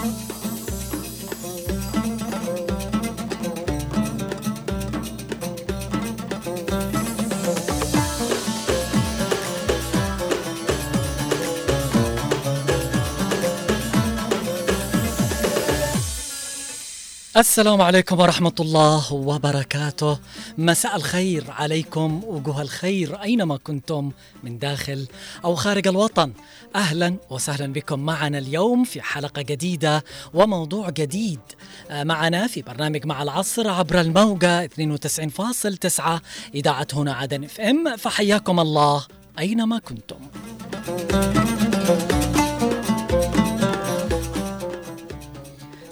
Thank you. السلام عليكم ورحمة الله وبركاته. مساء الخير عليكم وجوه الخير أينما كنتم من داخل أو خارج الوطن. أهلا وسهلا بكم معنا اليوم في حلقة جديدة وموضوع جديد. آه، معنا في برنامج مع العصر عبر الموجة 92.9 إذاعة هنا عدن إف إم. فحياكم الله أينما كنتم.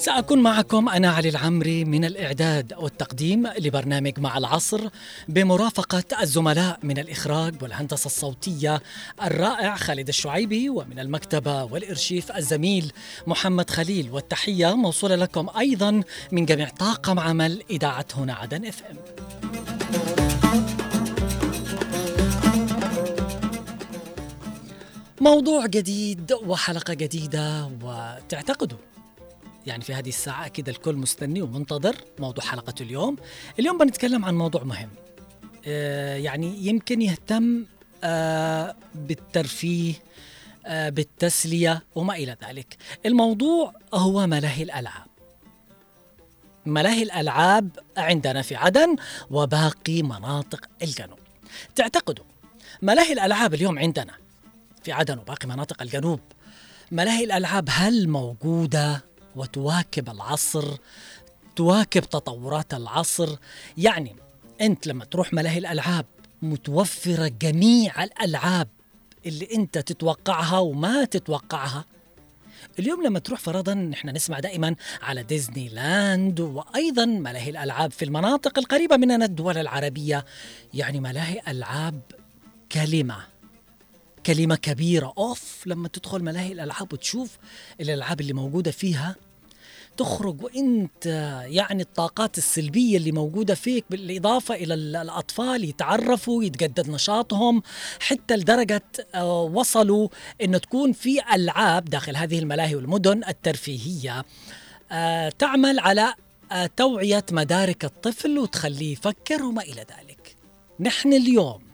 سأكون معكم أنا علي العمري من الإعداد والتقديم لبرنامج مع العصر بمرافقة الزملاء من الإخراج والهندسة الصوتية الرائع خالد الشعيبي ومن المكتبة والإرشيف الزميل محمد خليل. والتحية موصولة لكم أيضا من جميع طاقم عمل إذاعة هنا عدن إف إم. موضوع جديد وحلقة جديدة وتعتقدوا يعني في هذه الساعة أكيد الكل مستني ومنتظر موضوع حلقة اليوم. اليوم بنتكلم عن موضوع مهم. آه يعني يمكن يهتم آه بالترفيه آه بالتسلية وما إلى ذلك. الموضوع هو ملاهي الألعاب. ملاهي الألعاب عندنا في عدن وباقي مناطق الجنوب. تعتقدوا ملاهي الألعاب اليوم عندنا في عدن وباقي مناطق الجنوب ملاهي الألعاب هل موجودة؟ وتواكب العصر تواكب تطورات العصر. يعني أنت لما تروح ملاهي الألعاب متوفرة جميع الألعاب اللي أنت تتوقعها وما تتوقعها. اليوم لما تروح فرضا نحن نسمع دائما على ديزني لاند وأيضا ملاهي الألعاب في المناطق القريبة مننا الدول العربية. يعني ملاهي ألعاب كلمة. كلمة كبيرة أوف لما تدخل ملاهي الألعاب وتشوف الألعاب اللي موجودة فيها تخرج وأنت يعني الطاقات السلبية اللي موجودة فيك بالإضافة إلى الأطفال يتعرفوا يتجدد نشاطهم حتى لدرجة آه، وصلوا انه تكون في ألعاب داخل هذه الملاهي والمدن الترفيهية آه، تعمل على آه، توعية مدارك الطفل وتخليه يفكر وما إلى ذلك. نحن اليوم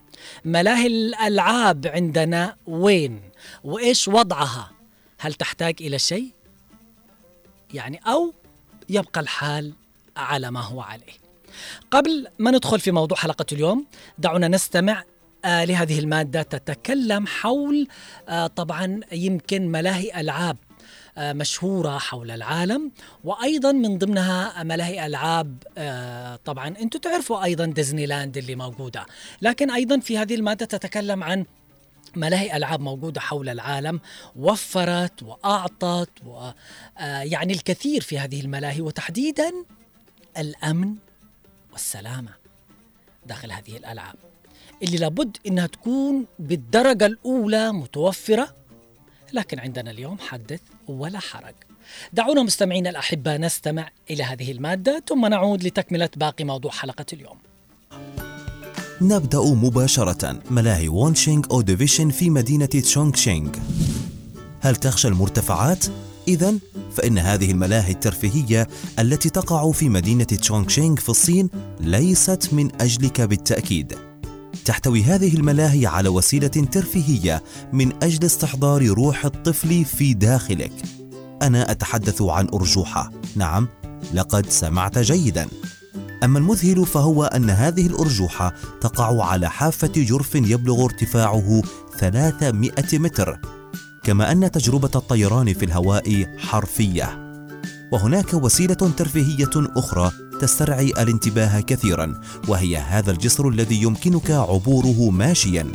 ملاهي الألعاب عندنا وين؟ وإيش وضعها؟ هل تحتاج إلى شيء؟ يعني أو يبقى الحال على ما هو عليه قبل ما ندخل في موضوع حلقة اليوم دعونا نستمع آه لهذه المادة تتكلم حول آه طبعا يمكن ملاهي ألعاب مشهورة حول العالم وأيضا من ضمنها ملاهي ألعاب آه طبعا أنتم تعرفوا أيضا ديزني لاند اللي موجودة. لكن أيضا في هذه المادة تتكلم عن ملاهي ألعاب موجودة حول العالم وفرت وأعطت ويعني الكثير في هذه الملاهي وتحديدا الأمن والسلامة داخل هذه الألعاب. اللي لابد إنها تكون بالدرجة الأولى متوفرة لكن عندنا اليوم حدث ولا حرج. دعونا مستمعينا الاحباء نستمع إلى هذه المادة ثم نعود لتكملة باقي موضوع حلقة اليوم. نبدأ مباشرة ملاهي وونشينغ Ordovician في مدينة تشونغشينغ. هل تخشى المرتفعات؟ إذا فإن هذه الملاهي الترفيهية التي تقع في مدينة تشونغشينغ في الصين ليست من أجلك بالتأكيد. تحتوي هذه الملاهي على وسيلة ترفيهية من أجل استحضار روح الطفل في داخلك. أنا أتحدث عن أرجوحة. نعم لقد سمعت جيداً. أما المذهل فهو أن هذه الأرجوحة تقع على حافة جرف يبلغ ارتفاعه 300 متر. كما أن تجربة الطيران في الهواء حرفية. وهناك وسيلة ترفيهية أخرى تسترعي الانتباه كثيرا وهي هذا الجسر الذي يمكنك عبوره ماشيا.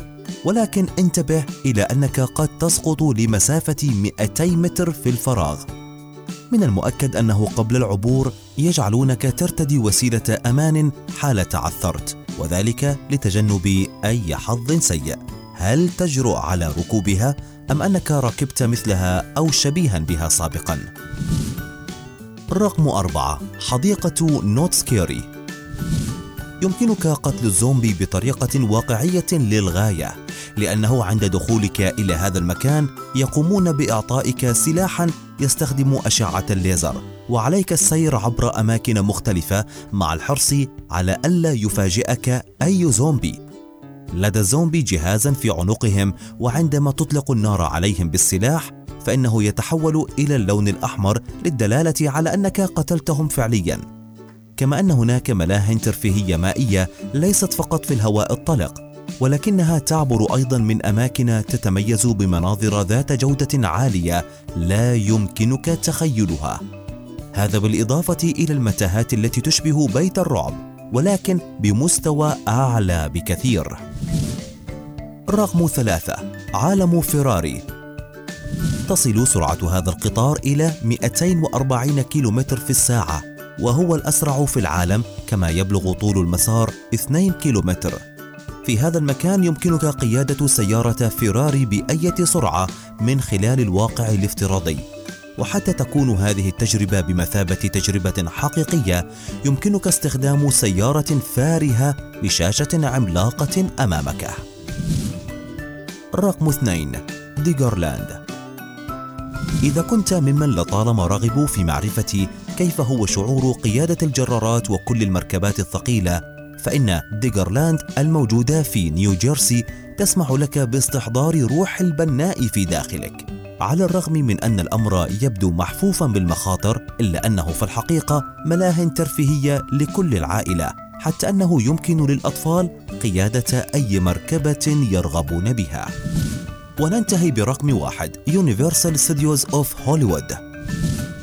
ولكن انتبه إلى أنك قد تسقط لمسافة 200 متر في الفراغ. من المؤكد أنه قبل العبور يجعلونك ترتدي وسيلة أمان حال تعثرت وذلك لتجنب أي حظ سيء. هل تجرؤ على ركوبها أم أنك ركبت مثلها أو شبيها بها سابقا؟ رقم أربعة حديقة Knott's Scary يمكنك قتل الزومبي بطريقة واقعية للغاية لأنه عند دخولك إلى هذا المكان يقومون بإعطائك سلاحا يستخدم أشعة الليزر وعليك السير عبر أماكن مختلفة مع الحرص على ألا يفاجئك أي زومبي. لدى الزومبي جهازا في عنقهم وعندما تطلق النار عليهم بالسلاح فإنه يتحول إلى اللون الأحمر للدلالة على أنك قتلتهم فعليا. كما أن هناك ملاهٍ ترفيهية مائية ليست فقط في الهواء الطلق ولكنها تعبر أيضا من أماكن تتميز بمناظر ذات جودة عالية لا يمكنك تخيلها. هذا بالإضافة إلى المتاهات التي تشبه بيت الرعب ولكن بمستوى أعلى بكثير. رقم ثلاثة عالم فيراري. تصل سرعة هذا القطار إلى 240 كيلومتر في الساعة وهو الأسرع في العالم كما يبلغ طول المسار 2 كيلومتر. في هذا المكان يمكنك قيادة سيارة فيراري بأية سرعة من خلال الواقع الافتراضي. وحتى تكون هذه التجربة بمثابة تجربة حقيقية يمكنك استخدام سيارة فارهة بشاشة عملاقة أمامك. رقم اثنين ديجرلاند إذا كنت ممن لطالما رغبوا في معرفة كيف هو شعور قيادة الجرارات وكل المركبات الثقيلة فإن Diggerland الموجودة في نيوجيرسي تسمح لك باستحضار روح البناء في داخلك. على الرغم من أن الأمر يبدو محفوفا بالمخاطر إلا أنه في الحقيقة ملاهٍ ترفيهية لكل العائلة حتى أنه يمكن للأطفال قيادة أي مركبة يرغبون بها. وننتهي برقم واحد Universal Studios of Hollywood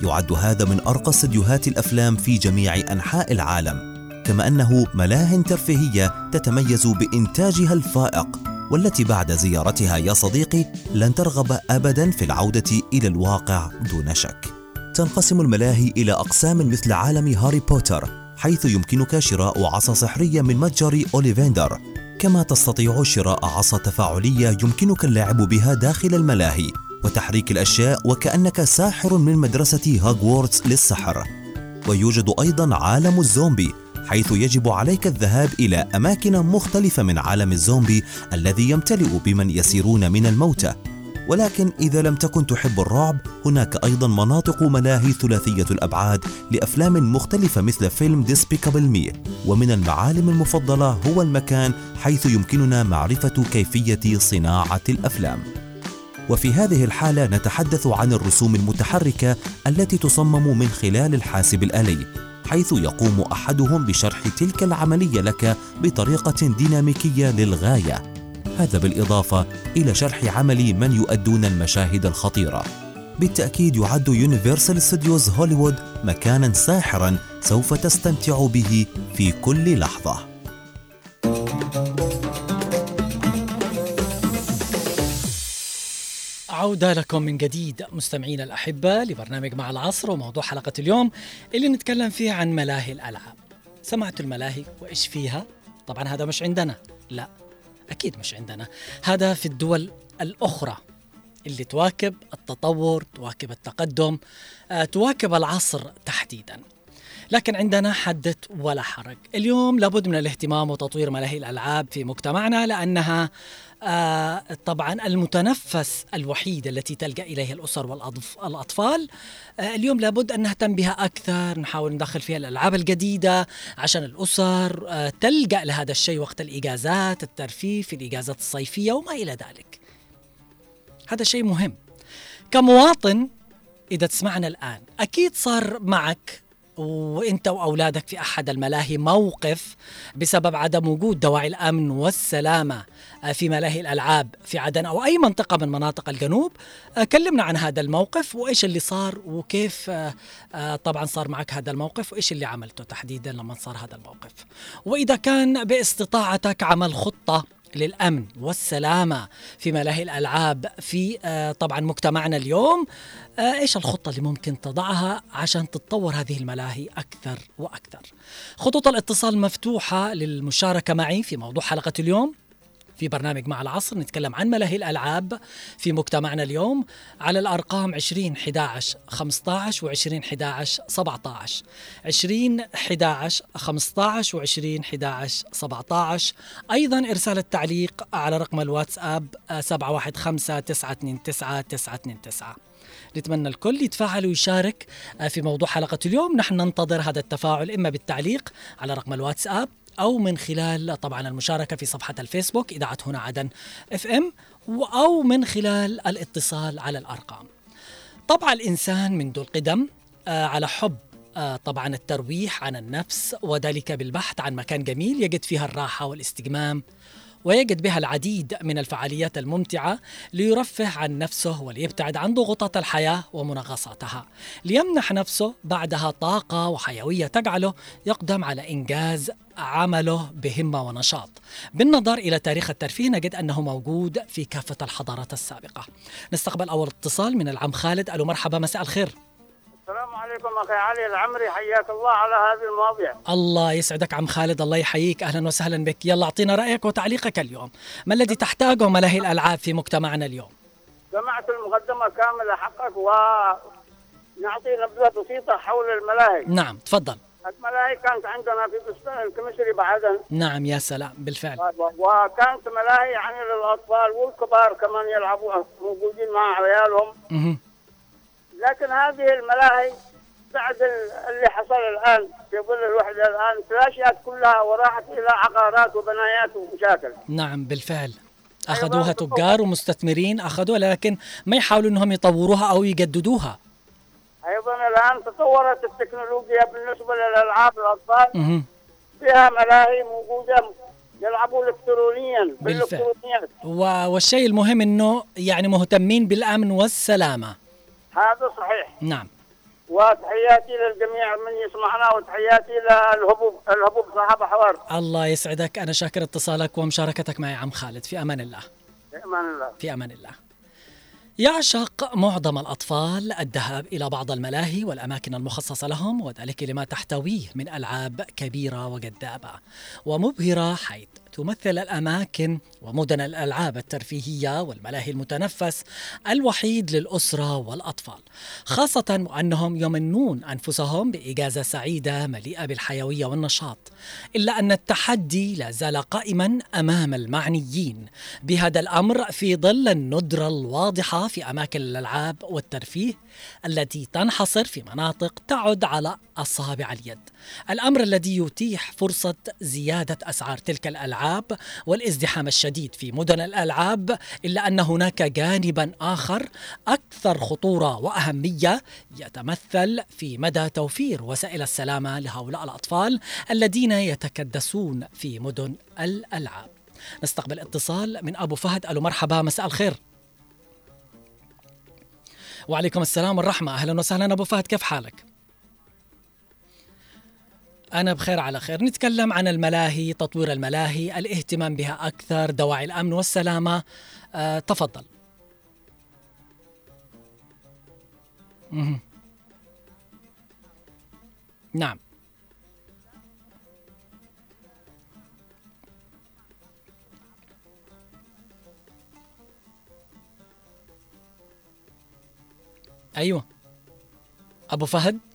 يعد هذا من أرقى استديوهات الأفلام في جميع أنحاء العالم. كما أنه ملاهٍ ترفيهية تتميز بإنتاجها الفائق والتي بعد زيارتها يا صديقي لن ترغب ابدا في العودة إلى الواقع دون شك. تنقسم الملاهي إلى أقسام مثل عالم هاري بوتر حيث يمكنك شراء عصا سحرية من متجر اوليفندر كما تستطيع شراء عصا تفاعلية يمكنك اللعب بها داخل الملاهي وتحريك الأشياء وكأنك ساحر من مدرسة هاغوارتس للسحر. ويوجد أيضا عالم الزومبي حيث يجب عليك الذهاب إلى أماكن مختلفة من عالم الزومبي الذي يمتلئ بمن يسيرون من الموتى. ولكن إذا لم تكن تحب الرعب هناك أيضا مناطق ملاهي ثلاثية الأبعاد لأفلام مختلفة مثل فيلم Despicable Me ومن المعالم المفضلة هو المكان حيث يمكننا معرفة كيفية صناعة الأفلام. وفي هذه الحالة نتحدث عن الرسوم المتحركة التي تصمم من خلال الحاسب الآلي حيث يقوم أحدهم بشرح تلك العملية لك بطريقة ديناميكية للغاية. هذا بالإضافة إلى شرح عمل من يؤدون المشاهد الخطيرة. بالتأكيد يعد Universal Studios هوليوود مكانا ساحرا سوف تستمتع به في كل لحظة. عودة لكم من جديد مستمعينا الأحبة لبرنامج مع العصر وموضوع حلقة اليوم اللي نتكلم فيه عن ملاهي الألعاب. سمعتوا الملاهي وإيش فيها؟ طبعا هذا مش عندنا. لا. أكيد مش عندنا. هذا في الدول الأخرى اللي تواكب التطور تواكب التقدم آه، تواكب العصر تحديدا. لكن عندنا حدث ولا حرج. اليوم لابد من الاهتمام وتطوير ملاهي الألعاب في مجتمعنا لأنها طبعا المتنفس الوحيد التي تلجأ إليه الأسر والأطفال. آه اليوم لابد أن نهتم بها أكثر نحاول ندخل فيها الألعاب الجديدة عشان الأسر آه تلجأ لهذا الشيء وقت الإجازات الترفيه في الإجازات الصيفية وما إلى ذلك. هذا شيء مهم. كمواطن إذا تسمعنا الآن أكيد صار معك وانت واولادك في احد الملاهي موقف بسبب عدم وجود دواعي الامن والسلامة آه، في ملاهي الألعاب في عدن أو أي منطقة من مناطق الجنوب. آه، كلمنا عن هذا الموقف وإيش اللي صار وكيف آه، طبعا صار معك هذا الموقف وإيش اللي عملته تحديدا لما صار هذا الموقف. وإذا كان باستطاعتك عمل خطة للأمن والسلامة في ملاهي الألعاب في طبعا مجتمعنا اليوم. إيش الخطة اللي ممكن تضعها عشان تتطور هذه الملاهي أكثر وأكثر؟ خطوط الاتصال مفتوحة للمشاركة معي في موضوع حلقة اليوم. في برنامج مع العصر نتكلم عن ملاهي الألعاب في مجتمعنا اليوم على الأرقام 20 11 15 و 20 11 17 20 11 15 و 20 11 17 أيضا إرسال التعليق على رقم الواتساب 715 929 929 نتمنى الكل يتفاعل ويشارك في موضوع حلقة اليوم. نحن ننتظر هذا التفاعل إما بالتعليق على رقم الواتساب أو من خلال طبعا المشاركة في صفحة الفيسبوك إذاعة هنا عدن إف إم أو من خلال الاتصال على الأرقام. طبع الإنسان منذ القدم آه، على حب آه، طبعا الترويح عن النفس وذلك بالبحث عن مكان جميل يجد فيها الراحة والاستجمام ويجد بها العديد من الفعاليات الممتعة ليرفه عن نفسه وليبتعد عن ضغوطات الحياة ومنغصاتها. ليمنح نفسه بعدها طاقة وحيوية تجعله يقدم على إنجاز عمله بهمة ونشاط. بالنظر إلى تاريخ الترفيه نجد أنه موجود في كافة الحضارات السابقة. نستقبل أول اتصال من العم خالد. ألو مرحبا مساء الخير. السلام عليكم أخي علي العمري حياك الله على هذه المواضيع. الله يسعدك عم خالد الله يحييك. أهلا وسهلا بك. يلا أعطينا رأيك وتعليقك اليوم. ما الذي تحتاجه ملاهي الألعاب في مجتمعنا اليوم؟ سمعت المقدمة كاملة حقك و نعطي نبذة بسيطة حول الملاهي. نعم تفضل. الملاهي كانت عندنا في بستان الكمشري بعدن نعم يا سلام بالفعل. وكانت ملاهي يعني للاطفال والكبار كمان يلعبوا موجودين مع عيالهم. لكن هذه الملاهي بعد اللي حصل الآن في ظل الوحدة الآن تلاشيت كلها وراحت إلى عقارات وبنايات ومشاكل. نعم بالفعل. أخذوها تجار ومستثمرين أخذوها لكن ما يحاولوا إنهم يطوروها أو يجددوها؟ أيضا الآن تطورت التكنولوجيا بالنسبة للألعاب الأطفال. فيها ملاهي موجودة يلعبوا الكترونيا بالفعل. والشيء المهم إنه يعني مهتمين بالأمن والسلامة. هذا صحيح. نعم. وتحياتي للجميع من يسمعنا وتحياتي للهبوب الهبوب صاحب حوار. الله يسعدك. أنا شاكر اتصالك ومشاركتك معي عم خالد. في أمان الله. في أمان الله. في أمان الله. يعشق معظم الأطفال الذهاب إلى بعض الملاهي والأماكن المخصصة لهم وذلك لما تحتويه من ألعاب كبيرة وجذابة ومبهرة حيث تمثل الأماكن ومدن الألعاب الترفيهية والملاهي المتنفس الوحيد للأسرة والأطفال خاصة وأنهم يمنون أنفسهم بإجازة سعيدة مليئة بالحيوية والنشاط إلا أن التحدي لا زال قائما أمام المعنيين. بهذا الأمر في ظل الندرة الواضحة في أماكن الألعاب والترفيه التي تنحصر في مناطق تعد على أصابع اليد. الأمر الذي يتيح فرصة زيادة أسعار تلك الألعاب والازدحام الشديد في مدن الألعاب إلا أن هناك جانبا آخر أكثر خطورة وأهمية يتمثل في مدى توفير وسائل السلامة لهؤلاء الأطفال الذين يتكدسون في مدن الألعاب. نستقبل اتصال من أبو فهد. ألو مرحبا مساء الخير. وعليكم السلام والرحمة. أهلا وسهلا أبو فهد كيف حالك؟ أنا بخير على خير. نتكلم عن الملاهي تطوير الملاهي الاهتمام بها أكثر دواعي الأمن والسلامة. آه، تفضل. مهم. نعم. أيوة. أبو فهد؟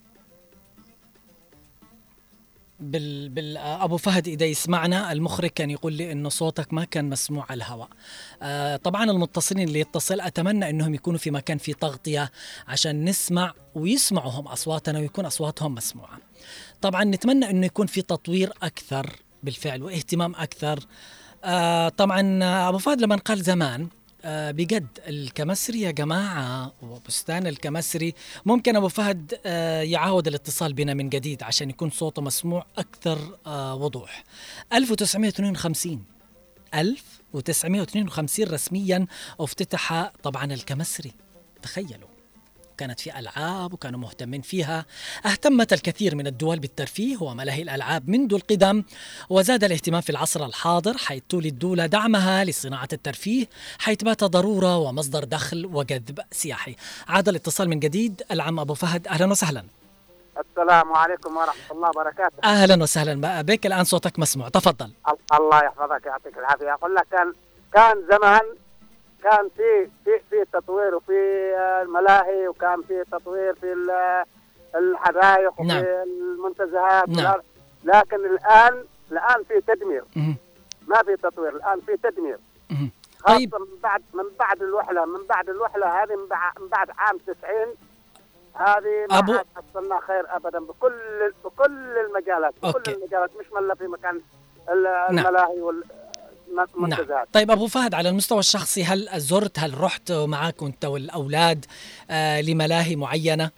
بال... بال... أبو فهد إذا يسمعنا المخرج كان يقول لي إنه صوتك ما كان مسموع على الهواء. آه طبعا المتصلين اللي يتصل أتمنى إنهم يكونوا في مكان في تغطية عشان نسمع ويسمعوا هم أصواتنا ويكون أصواتهم مسموعة. طبعا نتمنى إنه يكون في تطوير أكثر بالفعل واهتمام أكثر. آه طبعا أبو فهد لما قال زمان آه بجد الكمسري يا جماعة وبستان الكمسري. ممكن أبو فهد آه يعاود الاتصال بنا من جديد عشان يكون صوته مسموع أكثر آه وضوح. 1952 1952 رسميا افتتح طبعا الكمسري. تخيلوا. كانت في ألعاب وكانوا مهتمين فيها. اهتمت الكثير من الدول بالترفيه وملاهي الألعاب منذ القدم وزاد الاهتمام في العصر الحاضر حيث تولي الدولة دعمها لصناعة الترفيه حيث بات ضرورة ومصدر دخل وجذب سياحي. عاد الاتصال من جديد العم أبو فهد أهلا وسهلا. السلام عليكم ورحمة الله وبركاته. أهلا وسهلا بك الآن صوتك مسموع. تفضل. ال- الله يحفظك يعطيك العافية. أقول لك كان كان زمان كان في في في تطوير وفي آه، الملاهي وكان في تطوير في ال- الحدائق وفي نعم. المنتزهات نعم. لكن الآن الآن في تدمير. ما في تطوير الآن في تدمير طيب من بعد من بعد الوحلة من بعد الوحلة هذه من بعد, عام 90 هذه ما أبو- حصلنا خير ابدا بكل بكل المجالات بكل أوكي. المجالات مش ملا في مكان ال- نعم. الملاهي نعم. طيب أبو فهد على المستوى الشخصي هل زرت هل رحت معك أنت والأولاد آه لملاهي معينة.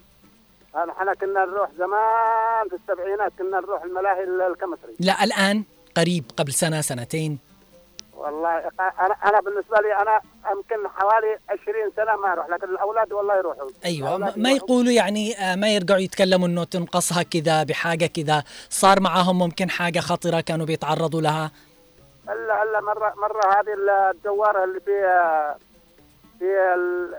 إحنا كنا نروح زمان في السبعينات كنا نروح الملاهي ال- الكمثري لا الآن قريب قبل سنة سنتين. والله أنا أنا بالنسبة لي أنا يمكن حوالي 20 سنة ما أروح لكن الأولاد والله يروحوا. أيوه ما يروحوا. يقولوا يعني آه، ما يرجعوا يتكلموا إنه تنقصها كذا بحاجة كذا. صار معاهم ممكن حاجة خطره كانوا بيتعرضوا لها؟ الا الا مره مرة هذه الدواره اللي في في ال-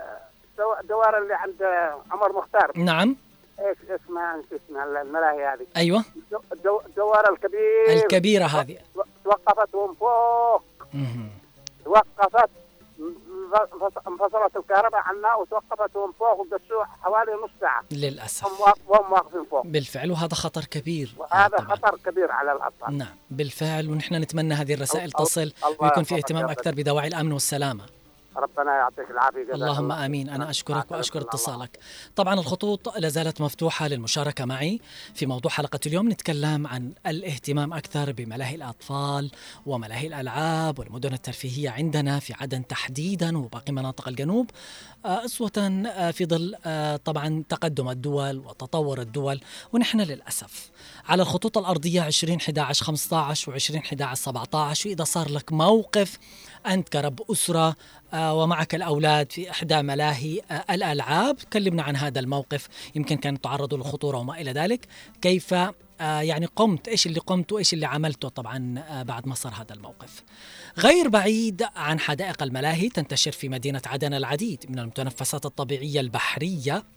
الدو- الدواره اللي عند عمر مختار. نعم. إيش اسمها نسيت اسمها الملاهي هذه. أيوه. الدو- الدو- الدواره الكبير. الكبيرة هذه. توقفت ومن فوق. توقفت. انفصلت الكهرباء عنا وتوقفت ومن فوق وقسوه حوالي نص ساعة. للأسف. وهم واقفين فوق. بالفعل وهذا خطر كبير. وهذا طبعاً. خطر كبير على الاطفال نعم بالفعل ونحن نتمنى هذه الرسائل تصل ويكون في اهتمام. أكثر بدواعي الأمن والسلامة. ربنا يعطيك العافية جزاك اللهم الله. آمين أنا أشكرك. وأشكر. اتصالك طبعا الخطوط لا زالت مفتوحة للمشاركة معي في موضوع حلقة اليوم نتكلم عن الاهتمام أكثر بملاهي الأطفال وملاهي الألعاب والمدن الترفيهية عندنا في عدن تحديدا وباقي مناطق الجنوب آه، أسوة آه، في ظل آه، طبعا تقدم الدول وتطور الدول ونحن للأسف على الخطوط الأرضية 20 11 15 و20 11 17 وإذا صار لك موقف أنت كرب أسرة آه، ومعك الأولاد في إحدى ملاهي آه، الألعاب. كلمنا عن هذا الموقف يمكن كانوا تعرضوا للخطورة وما إلى ذلك. كيف آه، يعني قمت؟ إيش اللي قمت وإيش اللي عملته طبعا بعد ما صار هذا الموقف؟ غير بعيد عن حدائق الملاهي تنتشر في مدينة عدن العديد من المتنفسات الطبيعية البحرية.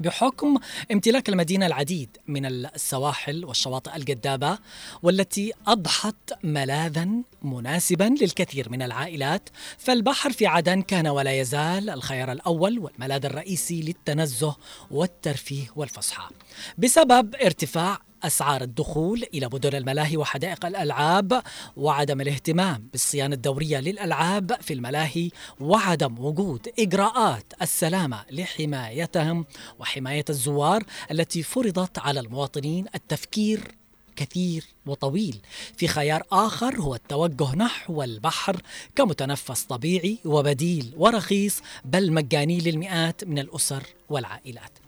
بحكم امتلاك المدينة العديد من السواحل والشواطئ الجذابة والتي أضحت ملاذا مناسبا للكثير من العائلات فالبحر في عدن كان ولا يزال الخيار الأول والملاذ الرئيسي للتنزه والترفيه والفسحة بسبب ارتفاع أسعار الدخول إلى مدن الملاهي وحدائق الألعاب وعدم الاهتمام بالصيانة الدورية للألعاب في الملاهي وعدم وجود إجراءات السلامة لحمايتهم وحماية الزوار التي فرضت على المواطنين التفكير كثير وطويل. في خيار آخر هو التوجه نحو البحر كمتنفس طبيعي وبديل ورخيص بل مجاني للمئات من الأسر والعائلات.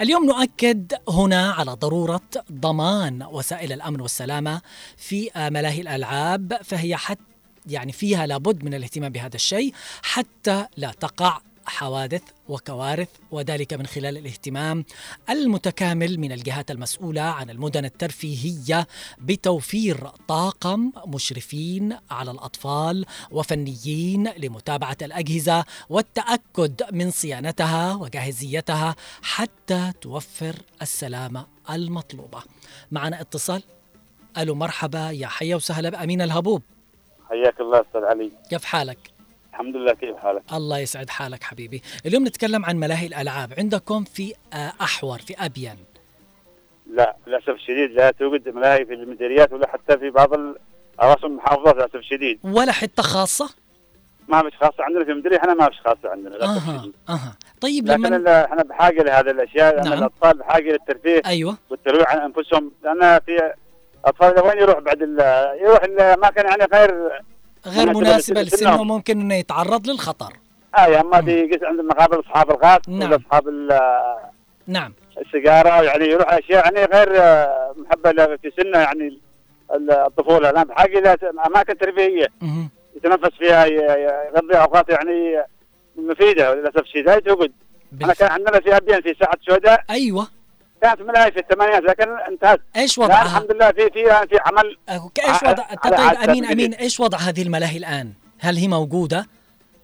اليوم نؤكد هنا على ضرورة ضمان وسائل الأمن والسلامة في آه، ملاهي الألعاب فهي حتى يعني فيها لابد من الاهتمام بهذا الشيء حتى لا تقع حوادث وكوارث وذلك من خلال الاهتمام المتكامل من الجهات المسؤولة عن المدن الترفيهية بتوفير طاقم مشرفين على الأطفال وفنيين لمتابعة الأجهزة والتأكد من صيانتها وجاهزيتها حتى توفر السلامة المطلوبة. معنا اتصال. ألو مرحبا يا حيا وسهلا بأمين الهبوب. حياك الله أستاذ علي. كيف حالك؟ الحمد لله كيف حالك؟ الله يسعد حالك حبيبي. اليوم نتكلم عن ملاهي الألعاب. عندكم في آه، أحور في أبين. لا للأسف الشديد لا توجد ملاهي في المديريات ولا حتى في بعض ال- اراس المحافظات للأسف الشديد. ولا حتة خاصة؟ ما فيش خاصة عندنا في المديرية إحنا ما فيش خاصة عندنا الشديد. أها. طيب لكن لما ال- إحنا بحاجة لهذه الأشياء لأن نعم. الأطفال بحاجة للترفيه أيوة. والترويع عن أنفسهم. لأن في أطفال وين يروح بعد ال- يروح الاماكن يعني غير غير لسنهم. لسنه ممكن أنه يتعرض للخطر آه يا اما بيقيس عند مقابل أصحاب الغاز نعم. ولا اصحاب نعم السيجارة يعني يروح أشياء يعني غير آه، محبة في سنه يعني ال- الطفولة الان بحاجه إلى أماكن ترفيهيه. يتنفس فيها يقضي أوقات يعني مفيدة للأسف الشديد لا توجد أنا. كان عندنا في ابين في ساعة سوداء أيوة كانت ملاهي في الثمانينات لكن انتهت الان وضعها؟ الحمد لله في في في عمل إيش وضع طيب امين. أمين إيش وضع هذه الملاهي الآن؟ هل هي موجودة؟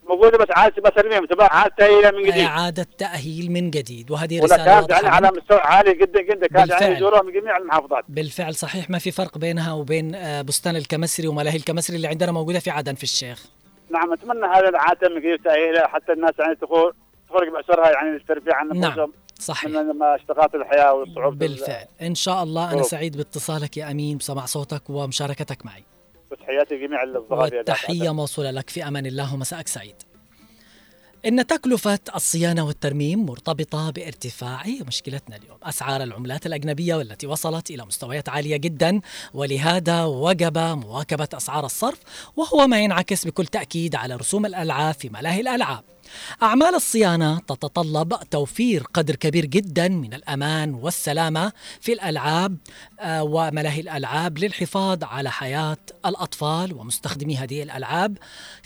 موجودة بس عاد بسلمهم تبع عاد تأهيل من جديد اعاده تأهيل من جديد وهذه رسالة كانت يعني على. مستوى عالي جدا جدا كانت. يعني يزوروها من جميع المحافظات بالفعل صحيح ما في فرق بينها وبين آه، بستان الكمسري وملاهي الكمسري اللي عندنا موجودة في عدن في الشيخ نعم أتمنى هذا العاتم كيف تاهيله حتى الناس يعني تخرج تخرج بأسرها يعني الترفيه عن نعم. صحيح. من مشتقات الحياة وصعوبه بالفعل. إن شاء الله أنا ظروف. سعيد باتصالك يا أمين بسمع صوتك ومشاركتك معي. وتحياتي لجميع الاصدقاء في والتحية موصولة لك في أمان الله ومساءك سعيد. إن تكلفة الصيانة والترميم مرتبطة بارتفاع مشكلتنا اليوم. أسعار العملات الأجنبية والتي وصلت إلى مستويات عالية جدا ولهذا وجب مواكبة أسعار الصرف وهو ما ينعكس بكل تأكيد على رسوم الألعاب في ملاهي الألعاب. أعمال الصيانة تتطلب توفير قدر كبير جدا من الأمان والسلامة في الألعاب آه، وملاهي الألعاب للحفاظ على حياة الأطفال ومستخدمي هذه الألعاب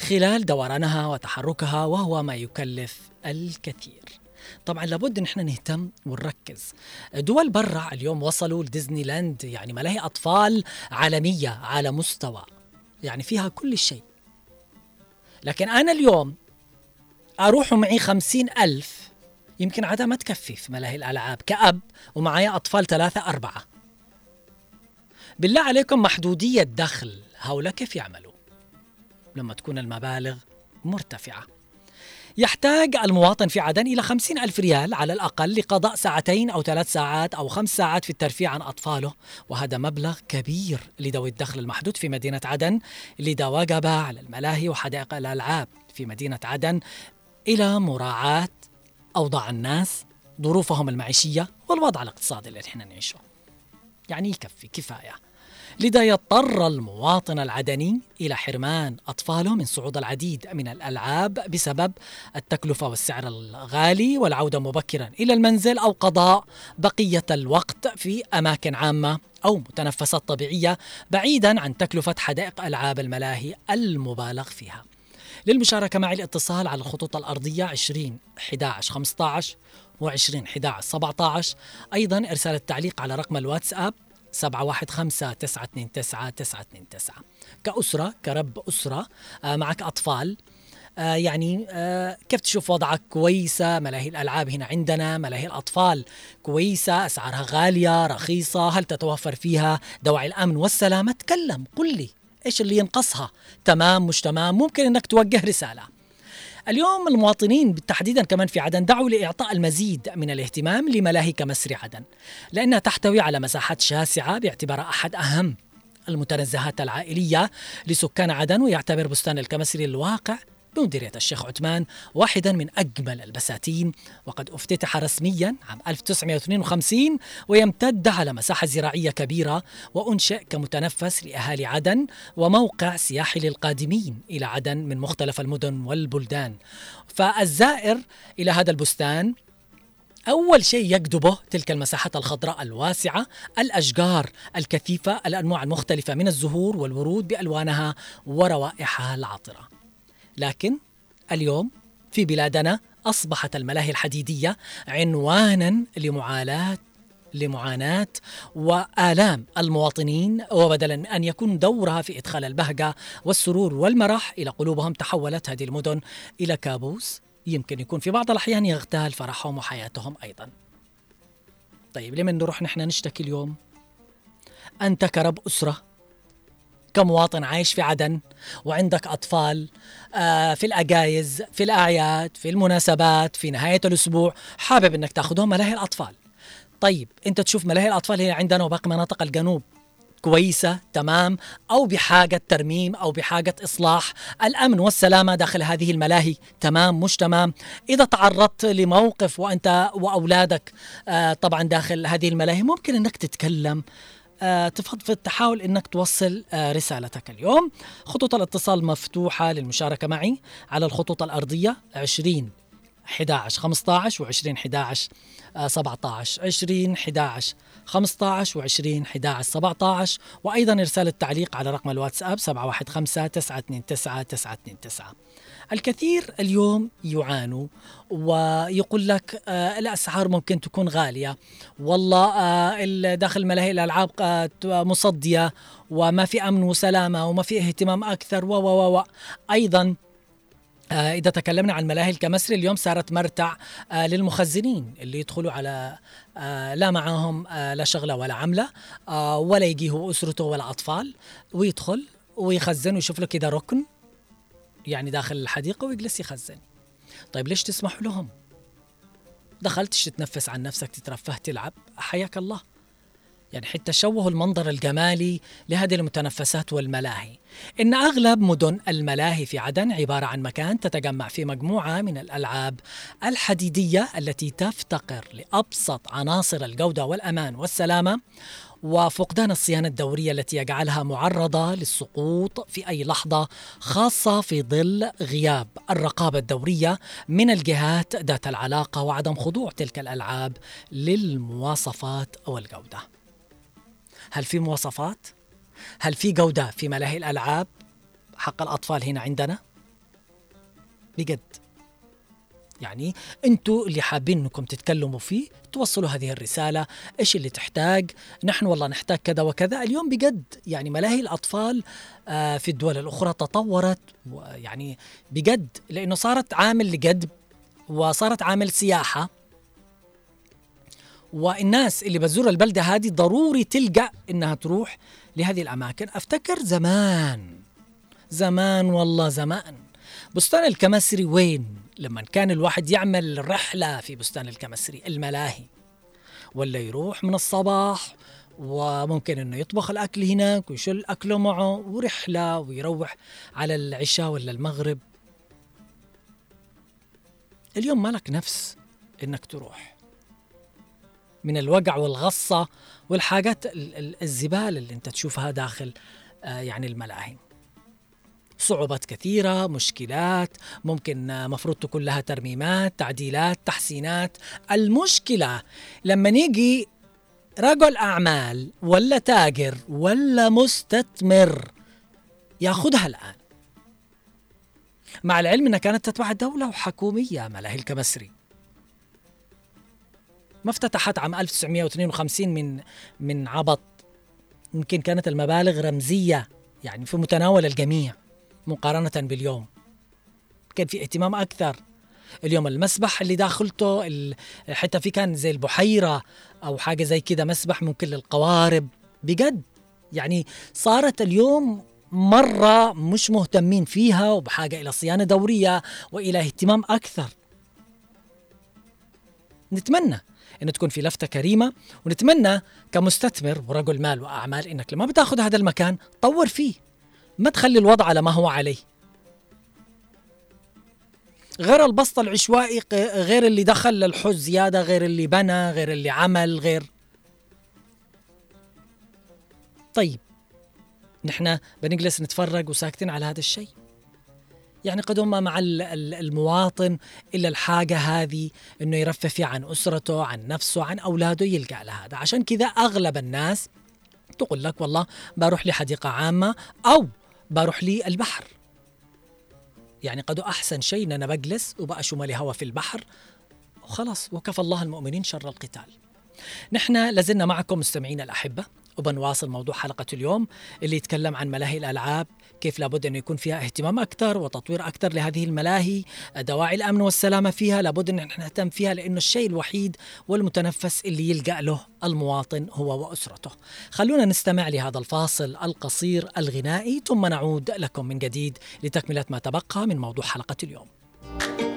خلال دورانها وتحركها وهو ما يكلف الكثير. طبعا لابد إن إحنا نهتم ونركز. دول برا اليوم وصلوا لديزني لاند يعني ملاهي أطفال عالمية على مستوى يعني فيها كل شيء. لكن أنا اليوم أروح ومعي خمسين ألف. يمكن عادة ما تكفي في ملاهي الألعاب. كأب ومعي أطفال ثلاثة أربعة. بالله عليكم محدودية دخل هؤلاء كيف يعملوا؟ لما تكون المبالغ مرتفعة. يحتاج المواطن في عدن إلى خمسين ألف ريال على الأقل لقضاء ساعتين أو ثلاث ساعات أو خمس ساعات في الترفيه عن أطفاله. وهذا مبلغ كبير لذوي الدخل المحدود في مدينة عدن لذا وجب على الملاهي وحدائق الألعاب في مدينة عدن إلى مراعاة أوضاع الناس ظروفهم المعيشية والوضع الاقتصادي اللي إحنا نعيشه. يعني يكفي كفاية. لذا يضطر المواطن العدني إلى حرمان أطفاله من صعود العديد من الألعاب بسبب التكلفة والسعر الغالي والعودة مبكرا إلى المنزل أو قضاء بقية الوقت في أماكن عامة أو متنفسات طبيعية بعيدا عن تكلفة حدائق ألعاب الملاهي المبالغ فيها. للمشاركة معي الاتصال على الخطوط الأرضية 20 11 15 و20 11 17 أيضا إرسال التعليق على رقم الواتساب 715 929 929 كأسرة كرب أسرة آه، معك أطفال. آه، يعني آه، كيف تشوف وضعك؟ كويسة؟ ملاهي الألعاب هنا عندنا ملاهي الأطفال كويسة؟ أسعارها غالية رخيصة؟ هل تتوفر فيها دواعي الأمن والسلامة؟ تكلم قل لي. إيش اللي ينقصها؟ تمام مش تمام؟ ممكن أنك توجه رسالة. اليوم المواطنين تحديدا كمان في عدن دعوا لإعطاء المزيد من الاهتمام لملاهي كمسري عدن لأنها تحتوي على مساحات شاسعة باعتبارها أحد أهم المتنزهات العائلية لسكان عدن ويعتبر بستان الكمسري الواقع بمديرية الشيخ عثمان واحدا من أجمل البساتين وقد افتتح رسميا عام 1952 ويمتد على مساحة زراعية كبيرة وأنشئ كمتنفس لأهالي عدن وموقع سياحي للقادمين إلى عدن من مختلف المدن والبلدان. فالزائر إلى هذا البستان أول شيء يجذبه تلك المساحات الخضراء الواسعة الأشجار الكثيفة الأنواع المختلفة من الزهور والورود بألوانها وروائحها العطرة. لكن اليوم في بلادنا أصبحت الملاهي الحديدية عنوانا لمعاناة لمعاناة وآلام المواطنين وبدلا أن يكون دورها في إدخال البهجة والسرور والمرح إلى قلوبهم تحولت هذه المدن إلى كابوس يمكن يكون في بعض الأحيان يغتال فرحهم وحياتهم أيضا. طيب لمن نروح نحن نشتكي اليوم؟ أنت كرب أسرة كمواطن عايش في عدن وعندك أطفال آه، في الأجايز في الأعياد في المناسبات في نهاية الأسبوع حابب أنك تأخذهم ملاهي الأطفال. طيب أنت تشوف ملاهي الأطفال هي عندنا وباقي مناطق الجنوب كويسة تمام أو بحاجة ترميم أو بحاجة إصلاح الأمن والسلامة داخل هذه الملاهي تمام مش تمام؟ إذا تعرضت لموقف وأنت وأولادك آه طبعا داخل هذه الملاهي ممكن أنك تتكلم تفضفض تحاول إنك توصل آه، رسالتك اليوم. خطوط الاتصال مفتوحة للمشاركة معي على الخطوط الأرضية 20 11 15 و20 11 آه، 17 20 11 15 و20 11 17 وأيضا إرسال التعليق على رقم الواتساب 715 929 929 الكثير اليوم يعانوا ويقول لك آه الأسعار ممكن تكون غالية. والله آه داخل ملاهي الألعاب آه مصدية وما في أمن وسلامة وما في اهتمام أكثر و و و. أيضا إذا تكلمنا عن ملاهي الكمسري اليوم صارت مرتع آه، للمخزنين اللي يدخلوا على آه، لا معاهم آه، لا شغلة ولا عملة آه، ولا يجيه أسرته ولا أطفال ويدخل ويخزن ويشوف له كده ركن يعني داخل الحديقة ويجلس يخزن. طيب ليش تسمحوا لهم؟ دخلتش تتنفس عن نفسك تترفه تلعب؟ حياك الله. يعني حتى شوهوا المنظر الجمالي لهذه المتنفسات والملاهي. إن أغلب مدن الملاهي في عدن عبارة عن مكان تتجمع فيه مجموعة من الألعاب الحديدية التي تفتقر لأبسط عناصر الجودة والأمان والسلامة وفقدان الصيانة الدورية التي يجعلها معرضة للسقوط في أي لحظة خاصة في ظل غياب الرقابة الدورية من الجهات ذات العلاقة وعدم خضوع تلك الألعاب للمواصفات والجودة. هل في مواصفات؟ هل في جودة في ملاهي الألعاب حق الأطفال هنا عندنا؟ بجد. يعني أنتوا اللي حابين انكم تتكلموا فيه توصلوا هذه الرسالة. إيش اللي تحتاج؟ نحن والله نحتاج كذا وكذا. اليوم بجد يعني ملاهي الأطفال آه، في الدول الأخرى تطورت يعني بجد لأنه صارت عامل لجذب وصارت عامل سياحة. والناس اللي بتزور البلدة هذه ضروري تلقى إنها تروح لهذه الأماكن. أفتكر زمان زمان والله زمان. بستان الكمسري وين؟ لما كان الواحد يعمل رحلة في بستان الكمسري الملاهي. ولا يروح من الصباح وممكن إنه يطبخ الأكل هناك ويشل اكله معه ورحلة ويروح على العشاء ولا المغرب. اليوم مالك نفس إنك تروح. من الوقع والغصة والحاجات الزبالة اللي انت تشوفها داخل آه، يعني الملاهي. صعوبات كثيرة مشكلات ممكن مفروض تكون لها ترميمات تعديلات تحسينات. المشكلة لما نيجي رجل أعمال ولا تاجر ولا مستثمر ياخذها الآن. مع العلم أنها كانت تتبع الدولة وحكومية ملاهي الكمسري. ما افتتحت عام 1952 من من عبط. يمكن كانت المبالغ رمزية يعني في متناول الجميع مقارنة باليوم. كان في اهتمام أكثر. اليوم المسبح اللي داخلته حتى في كان زي البحيرة أو حاجة زي كده مسبح ممكن للقوارب. بجد يعني صارت اليوم مرة مش مهتمين فيها وبحاجة إلى صيانة دورية وإلى اهتمام أكثر. نتمنى. أن تكون في لفتة كريمة ونتمنى كمستثمر ورجل مال وأعمال أنك لما بتاخذ هذا المكان طور فيه. ما تخلي الوضع على ما هو عليه. غير البسط العشوائي غير اللي دخل للحوز زيادة غير اللي بنى غير اللي عمل غير. طيب نحن بنجلس نتفرج وساكتين على هذا الشيء. يعني قد هم مع المواطن إلا الحاجة هذه أنه يرفه فيها عن أسرته عن نفسه عن أولاده يلقى لهذا عشان كذا أغلب الناس تقول لك والله بروح لحديقة عامة أو بروح لي البحر. يعني قد أحسن شيء أن أنا بجلس وبأشم لي هوا في البحر وخلاص وكفى الله المؤمنين شر القتال. نحن لازلنا معكم مستمعين الأحبة. وبنواصل موضوع حلقة اليوم اللي يتكلم عن ملاهي الألعاب كيف لابد أن يكون فيها اهتمام أكثر وتطوير أكثر لهذه الملاهي دواعي الأمن والسلامة فيها لابد أن نهتم فيها لأنه الشيء الوحيد والمتنفس اللي يلجأ له المواطن هو وأسرته. خلونا نستمع لهذا الفاصل القصير الغنائي ثم نعود لكم من جديد لتكملة ما تبقى من موضوع حلقة اليوم. خلاص ما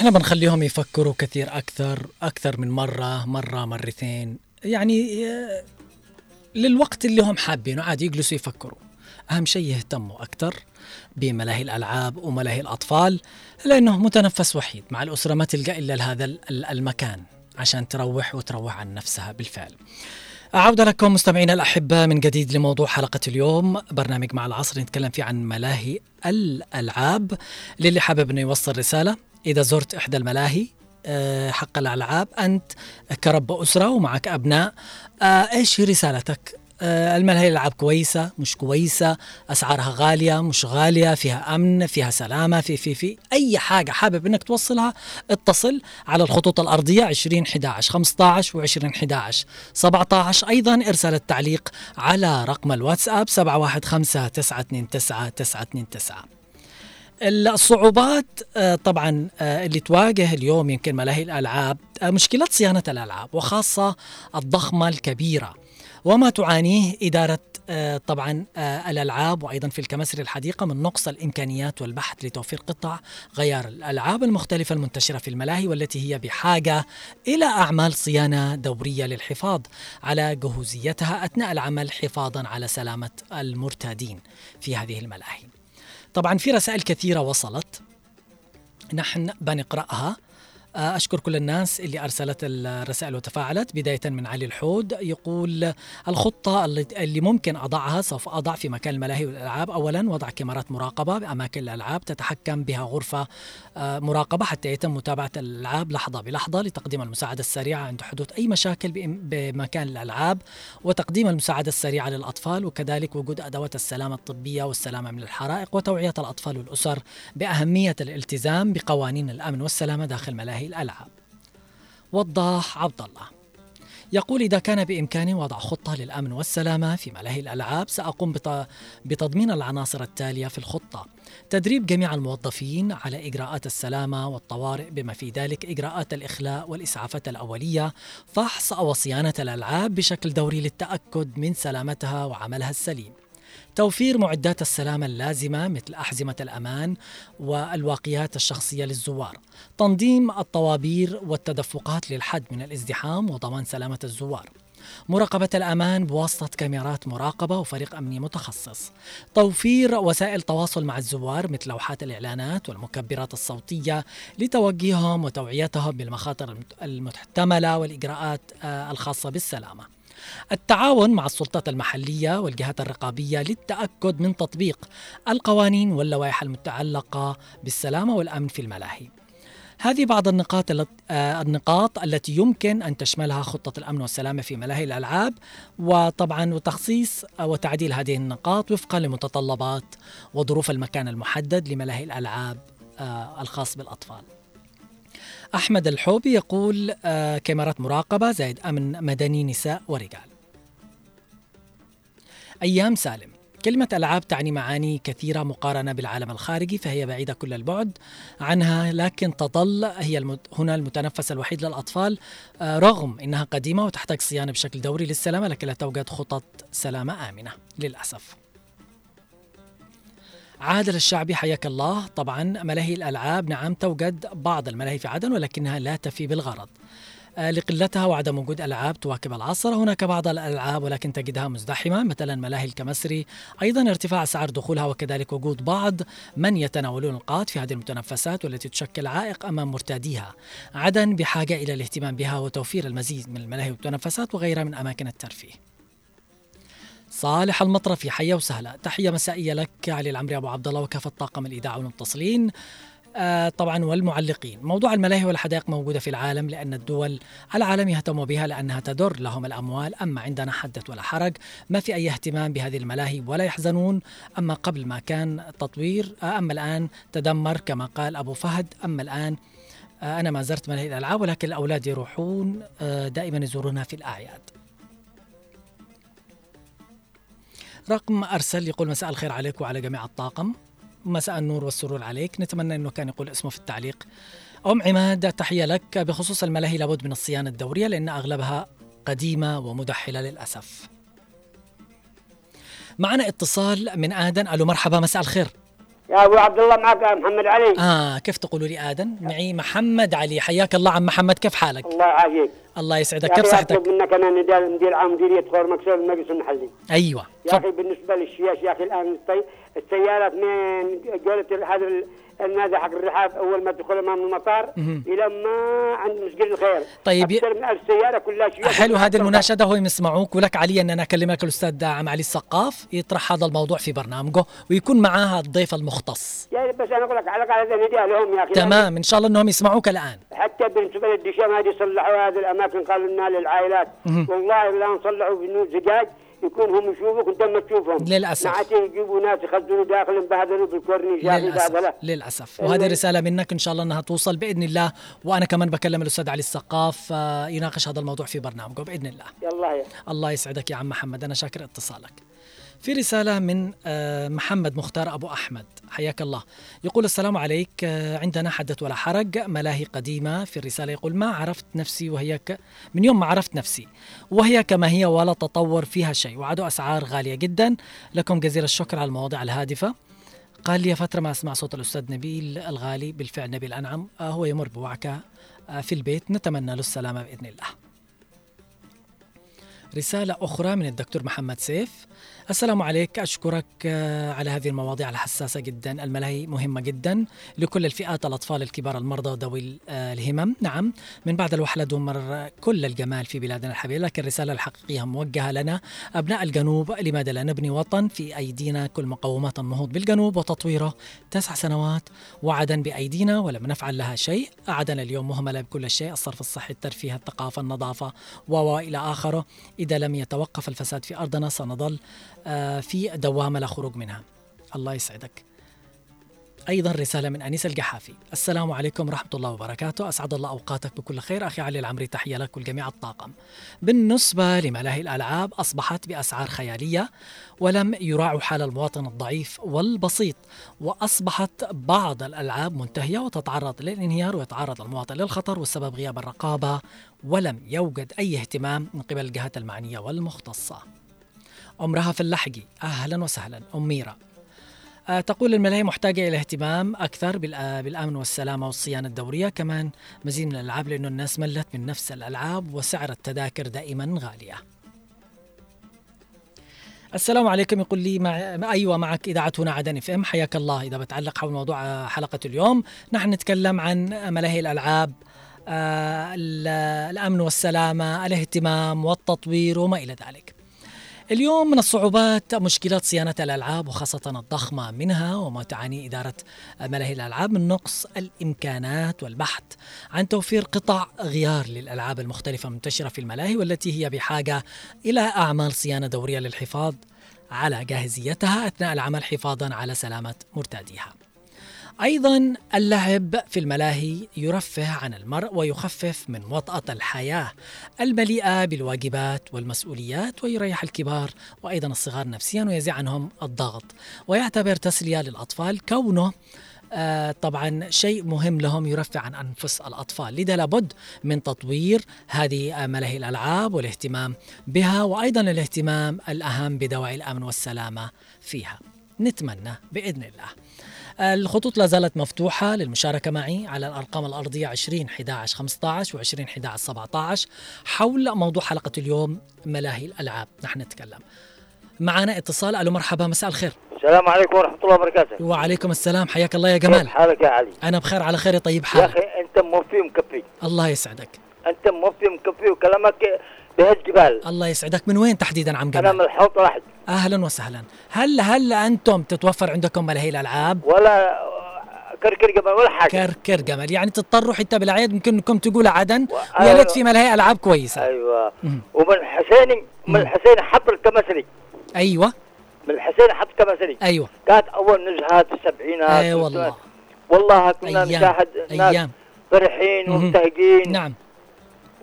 ونحن بنخليهم يفكروا كثير أكثر أكثر من مرة مرة مرتين. يعني آه، للوقت اللي هم حابينه. عادي يجلسوا يفكروا. أهم شيء يهتموا أكثر بملاهي الألعاب وملاهي الأطفال لأنه متنفس وحيد. مع الأسرة ما تلقى إلا لهذا ال- ال- المكان عشان تروح وتروح عن نفسها بالفعل. عودة لكم مستمعينا الأحبة من جديد لموضوع حلقة اليوم. برنامج مع العصر نتكلم فيه عن ملاهي الألعاب. للي حابب أنه يوصل رسالة إذا زرت إحدى الملاهي آه، حق الألعاب أنت كرب أسرة ومعك أبناء آه، إيش رسالتك؟ آه، الملاهي الألعاب كويسة مش كويسة؟ أسعارها غالية مش غالية؟ فيها أمن فيها سلامة؟ في في في أي حاجة حابب أنك توصلها اتصل على الخطوط الأرضية 20 11 15 و 20 11 17 أيضا ارسل التعليق على رقم الواتساب 715 929 929 الصعوبات آه، طبعا آه، اللي تواجه اليوم يمكن ملاهي الألعاب آه، مشكله صيانة الألعاب وخاصة الضخمة الكبيرة وما تعانيه إدارة طبعا الألعاب وأيضا في الكمسر الحديقة من نقص الإمكانيات والبحث لتوفير قطع غيار الألعاب المختلفة المنتشرة في الملاهي والتي هي بحاجة إلى أعمال صيانة دورية للحفاظ على جهوزيتها أثناء العمل حفاظا على سلامة المرتادين في هذه الملاهي. طبعا في رسائل كثيرة وصلت. نحن بنقرأها. أشكر كل الناس اللي أرسلت الرسائل وتفاعلت. بداية من علي الحود يقول الخطة اللي- ممكن أضعها سوف أضع في مكان الملاهي والألعاب. أولا وضع كاميرات مراقبة بأماكن الألعاب تتحكم بها غرفة آه، مراقبة حتى يتم متابعة الألعاب لحظة بلحظة لتقديم المساعدة السريعة عند حدوث أي مشاكل بمكان الألعاب وتقديم المساعدة السريعة للأطفال وكذلك وجود أدوات السلامة الطبية والسلامة من الحرائق وتوعية الأطفال والأسر بأهمية الالتزام بقوانين الأمن والسلامة داخل ملاهي الألعاب. وضاح عبد الله. يقول إذا كان بإمكاني وضع خطة للأمن والسلامة في ملاهي الألعاب سأقوم بت- بتضمين العناصر التالية في الخطة. تدريب جميع الموظفين على إجراءات السلامة والطوارئ بما في ذلك إجراءات الإخلاء والإسعافات الأولية. فحص وصيانة الألعاب بشكل دوري للتأكد من سلامتها وعملها السليم. توفير معدات السلامة اللازمة مثل أحزمة الأمان والواقيات الشخصية للزوار. تنظيم الطوابير والتدفقات للحد من الازدحام وضمان سلامة الزوار. مراقبة الأمان بواسطة كاميرات مراقبة وفريق أمني متخصص. توفير وسائل تواصل مع الزوار مثل لوحات الإعلانات والمكبرات الصوتية لتوجيههم وتوعيتهم بالمخاطر المحتملة والإجراءات آه، الخاصة بالسلامة. التعاون مع السلطات المحلية والجهات الرقابية للتأكد من تطبيق القوانين واللوائح المتعلقة بالسلامة والأمن في الملاهي هذه بعض النقاط آه، النقاط التي يمكن أن تشملها خطة الأمن والسلامة في ملاهي الألعاب وطبعا وتخصيص وتعديل هذه النقاط وفقا لمتطلبات وظروف المكان المحدد لملاهي الألعاب آه، الخاص بالأطفال. أحمد الحوبي يقول آه، كاميرات مراقبة زائد أمن مدني نساء ورجال. أيام سالم. كلمة ألعاب تعني معاني كثيرة مقارنة بالعالم الخارجي فهي بعيدة كل البعد عنها لكن تظل هي المت... هنا المتنفس الوحيد للأطفال. آه، رغم أنها قديمة وتحتاج صيانة بشكل دوري للسلامة لكن لا توجد خطط سلامة آمنة للأسف. عادل الشعبي حياك الله. طبعا ملاهي الألعاب نعم توجد بعض الملاهي في عدن ولكنها لا تفي بالغرض. آه، لقلتها وعدم وجود ألعاب تواكب العصر هناك بعض الألعاب ولكن تجدها مزدحمة مثلا ملاهي الكمسري. أيضا ارتفاع أسعار دخولها وكذلك وجود بعض من يتناولون القات في هذه المتنفسات والتي تشكل عائق أمام مرتاديها. عدن بحاجة إلى الاهتمام بها وتوفير المزيد من الملاهي والمتنفسات وغيرها من أماكن الترفيه. صالح المطرفي حيا وسهلا. تحية مسائية لك علي العمري أبو عبد الله وكافة طاقم الإذاعة والمتصلين. آه طبعا والمعلقين. موضوع الملاهي والحدائق موجودة في العالم لأن الدول العالم يهتم بها لأنها تدر لهم الأموال. أما عندنا حدث ولا حرج ما في أي اهتمام بهذه الملاهي ولا يحزنون. أما قبل ما كان تطوير آه أما الآن تدمر كما قال أبو فهد أما الآن آه أنا ما زرت ملاهي الألعاب ولكن الأولاد يروحون آه دائما يزورونها في الأعياد. رقم أرسل يقول مساء الخير عليك وعلى جميع الطاقم. مساء النور والسرور عليك. نتمنى أنه كان يقول اسمه في التعليق. أم عماد تحية لك. بخصوص الملاهي لابد من الصيانة الدورية لأن أغلبها قديمة ومدحلة للأسف. معنا اتصال من آدن. ألو مرحبا مساء الخير. يا أبو عبد الله معك محمد علي؟ آه كيف تقولوا لي آدن؟ معي محمد علي. حياك الله عم محمد. كيف حالك؟ الله يعافيك. الله يسعدك. كيف صحتك؟ اطلب منك أنا مدير عام مديريه خور مكسور المجلس المحلي أيوة يا أخي بالنسبة للشياش يا أخي الآن السي- السيارات من جولة هذا النادي حق الرحاب أول ما تدخل أمام المطار إلى ما عند مسجد الخير. طيب. أكثر من ألف سيارة كلها شياش حلو هذه المناشدة هو يسمعوك. ولك علي أن أنا أكلمك الأستاذ عم علي السقاف يطرح هذا الموضوع في برنامجه ويكون معاه الضيف المختص. يعني بس أنا أقول لك على الأقل هذا لهم يا أخي. تمام إن شاء الله أنهم يسمعوك الآن. حتى بالنسبة للدشام هذه صلحوا هذه الأماكن قالوا إنها للعائلات. والله لا نصلحوا بنور زجاج. يكون هم يشوفوك وانت ما تشوفهم. للأسف. نعتي يجيبوا ناس يخزنوا داخل انبهدلوا بالكورنيش لا للأسف. وهذه رسالة منك إن شاء الله أنها توصل بإذن الله. وأنا كمان بكلم الأستاذ علي السقاف آه، يناقش هذا الموضوع في برنامجه بإذن الله. يلا يا. الله يسعدك يا عم محمد. أنا شاكر اتصالك. في رسالة من آه، محمد مختار أبو أحمد. حياك الله. يقول السلام عليك. آه، عندنا حدث ولا حرج. ملاهي قديمة في الرسالة يقول ما عرفت نفسي وهي ك... من يوم ما عرفت نفسي. وهي كما هي ولا تطور فيها شيء. وعدوا أسعار غالية جدا. لكم جزيل الشكر على المواضيع الهادفة. قال لي فترة ما أسمع صوت الأستاذ نبيل الغالي بالفعل نبيل أنعم آه، هو يمر بوعكة في البيت. نتمنى له السلامة بإذن الله. رسالة أخرى من الدكتور محمد سيف. السلام عليك. أشكرك آه، على هذه المواضيع الحساسة جدا الملاهي مهمة جدا لكل الفئات الأطفال الكبار المرضى ذوي آه، الهمم. نعم من بعد الوحلة دمر كل الجمال في بلادنا الحبيبة لكن الرسالة الحقيقية موجهة لنا أبناء الجنوب. لماذا لا؟ نبني وطن في أيدينا كل مقومات النهوض بالجنوب وتطويره. تسع سنوات وعدا بأيدينا ولم نفعل لها شيء. عدن اليوم مهملة بكل شيء الصرف الصحي الترفيه الثقافة النظافة و إلى آخره. إذا لم يتوقف الفساد في أرضنا سنظل في دوامة لا خروج منها. الله يسعدك. أيضا رسالة من أنيس الجحافي. السلام عليكم ورحمة الله وبركاته. أسعد الله أوقاتك بكل خير. أخي علي العمري تحية لك ولجميع الطاقم. بالنسبة لملاهي الألعاب أصبحت بأسعار خيالية ولم يراعوا حال المواطن الضعيف والبسيط وأصبحت بعض الألعاب منتهية وتتعرض للانهيار ويتعرض المواطن للخطر والسبب غياب الرقابة ولم يوجد أي اهتمام من قبل الجهات المعنية والمختصة. أمرها في اللحقي أهلا وسهلا. أم ميرا آه، تقول الملاهي محتاجة إلى اهتمام أكثر بالأمن والسلامة والصيانة الدورية. كمان مزيد من الألعاب لأنه الناس ملت من نفس الألعاب وسعر التذاكر دائما غالية. السلام عليكم. يقول لي مع... أيوه معك إذاعة هنا عدن إف إم. حياك الله. إذا بتعلق حول موضوع آه، حلقة اليوم نحن نتكلم عن ملاهي الألعاب آه، ال- الأمن والسلامة الاهتمام والتطوير وما إلى ذلك. اليوم من الصعوبات مشكلات صيانة الألعاب وخاصة الضخمة منها وما تعاني إدارة ملاهي الألعاب من نقص الإمكانات والبحث عن توفير قطع غيار للألعاب المختلفة المنتشرة في الملاهي والتي هي بحاجة إلى أعمال صيانة دورية للحفاظ على جاهزيتها أثناء العمل حفاظا على سلامة مرتاديها أيضا اللعب في الملاهي يرفه عن المرء ويخفف من وطأة الحياة المليئة بالواجبات والمسؤوليات ويريح الكبار وأيضا الصغار نفسيا ويزيع عنهم الضغط ويعتبر تسلية للأطفال كونه آه، طبعا شيء مهم لهم يرفع عن أنفس الأطفال، لذا لابد من تطوير هذه ملاهي الألعاب والاهتمام بها وأيضا الاهتمام الأهم بدواعي الأمن والسلامة فيها. نتمنى بإذن الله. الخطوط لا زالت مفتوحة للمشاركة معي على الأرقام الأرضية 20 11 15 و 20 11 17 حول موضوع حلقة اليوم ملاهي الألعاب. نحن نتكلم. معنا اتصال. ألو مرحبا. مساء الخير. السلام عليكم ورحمة الله وبركاته. وعليكم السلام. حياك الله يا كيف جمال حالك يا علي؟ أنا بخير. على خير طيب يا حالك. أخي أنت موفي ومكفي الله يسعدك. أنت موفي ومكفي وكلامك بهالجبال. الله يسعدك. من وين تحديدا عم أنا من جمال الحوض واحد أهلا وسهلا. هل هل أنتم تتوفر عندكم ملاهي الألعاب؟ ولا كركر جبل ولا حاجة. كركر جمل. يعني تضطروا حتى بالعيد ممكن انكم تقولوا عدن و- ليت أيوة. في ملاهي ألعاب كويسة. أيوة. مم. ومن الحسيني مم. من الحسيني حط الكمسري أيوه. من الحسيني حط كمسري أيوه. كانت أول نزهات السبعينات. أي والله. والله كنا نشاهد ناس أيام. فرحين. ومبتهجين نعم.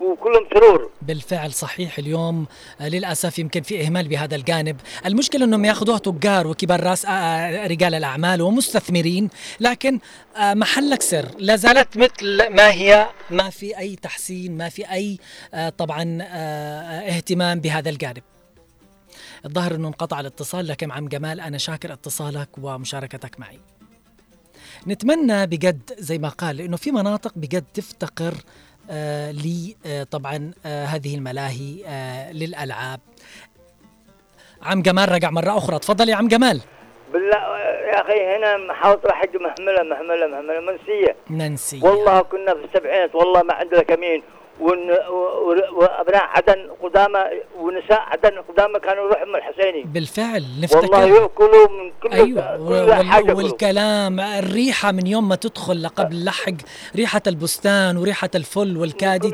وكلهم سرور بالفعل صحيح اليوم آه، للأسف يمكن في إهمال بهذا الجانب، المشكلة إنهم يأخذوها تجار وكبار راس آه، آه، رجال الأعمال ومستثمرين، لكن محلك سر لا زالت مثل ما هي ما في أي تحسين، ما في أي طبعا اهتمام بهذا الجانب. الظاهر إنه انقطع الاتصال لكن عم جمال أنا شاكر اتصالك ومشاركتك معي. نتمنى بجد زي ما قال إنه في مناطق بجد تفتقر آه لي آه طبعا آه هذه الملاهي للألعاب. عم جمال رجع مرة أخرى، تفضل يا عم جمال. بالله يا أخي هنا محاوطة حق محملة محملة محملة منسية ننسي والله كنا في السبعينات والله ما عندنا كمين. وأبناء عدن قدامى ونساء عدن قدامى كانوا يروحوا من الحسيني. بالفعل والله نفتكر يأكلوا من كل أيوه كل كلوا. والكلام الريحة من يوم ما تدخل لقبل اللحق ريحة البستان وريحة الفل والكادي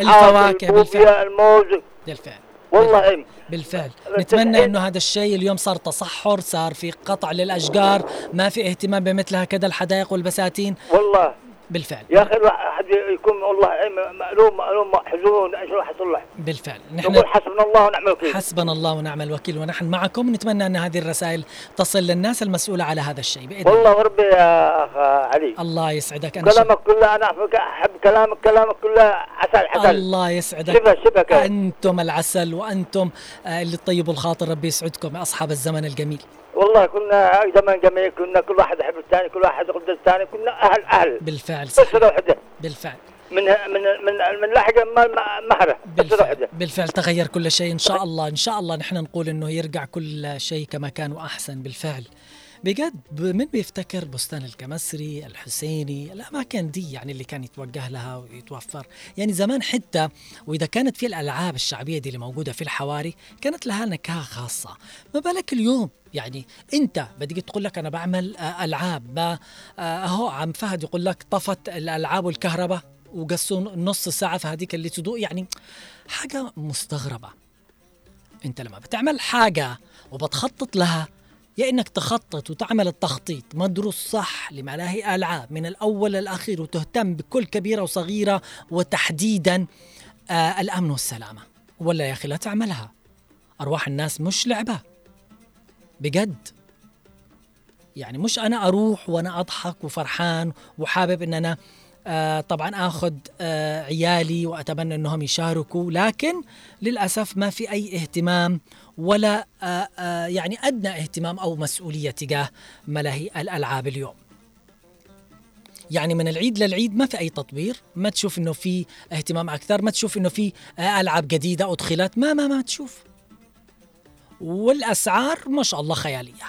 الفواكه بالفعل. الموز. بالفعل. والله إيه. بالفعل. بس نتمنى الحين- إنه هذا الشيء اليوم صار تصحر صار في قطع للأشجار ما في اهتمام بمثل هكذا الحدائق والبساتين. والله. بالفعل. يا أخي الواحد يكون والله مألوم مألوم محزون إيش راح يصلح بالفعل. نقول نحن حسبنا الله ونعم الوكيل. حسبنا الله ونعم الوكيل ونحن معكم. نتمنى أن هذه الرسائل تصل للناس المسؤولة على هذا الشيء بإذن الله. والله وربي يا أخ علي. الله يسعدك. أنا شك- كلامك كله أنا احب كلامك كلامك كله عسل عسل الله يسعدك. شبه شبه. أنتم العسل وأنتم آه، اللي تطيبوا الخاطر ربي يسعدكم يا أصحاب الزمن الجميل. والله كنا زمان جميل كنا كل واحد يحب الثاني كل واحد يقدر الثاني كنا أهل أهل. بالفعل بس صحيح وحده بالفعل. من من من من لحقة مهرة. بالفعل. بالفعل تغير كل شيء. إن شاء الله إن شاء الله نحن نقول إنه يرجع كل شيء كما كان وأحسن. بالفعل. بجد من بيفتكر بستان الكمسري الحسيني الأماكن دي يعني اللي كان يتوجه لها ويتوفر. يعني زمان حتى وإذا كانت في الألعاب الشعبية دي اللي موجودة في الحواري كانت لها نكهة خاصة. ما بالك اليوم؟ يعني أنت بدك تقول لك أنا بعمل آه، ألعاب ما آه، أهو عم فهد يقول لك طفت الألعاب والكهرباء وقصوا نص ساعة في هذيك اللي تضوء يعني حاجة مستغربة. أنت لما بتعمل حاجة وبتخطط لها يا إنك تخطط وتعمل التخطيط. مدروس صح لملاهي ألعاب. من الأول للأخير وتهتم بكل كبيرة وصغيرة وتحديدا آه الأمن والسلامة. ولا يا أخي لا تعملها. أرواح الناس مش لعبة. بجد. يعني مش أنا أروح وأنا أضحك وفرحان وحابب إن أنا آه طبعا آخذ آه عيالي وأتمنى إنهم يشاركوا لكن للأسف ما في أي اهتمام ولا آه آه يعني أدنى اهتمام أو مسؤولية تجاه ملاهي الألعاب اليوم. يعني من العيد للعيد ما في أي تطوير، ما تشوف إنه في اهتمام أكثر، ما تشوف إنه في آه ألعاب جديدة أدخلت، ما ما ما تشوف. والأسعار ما شاء الله خيالية.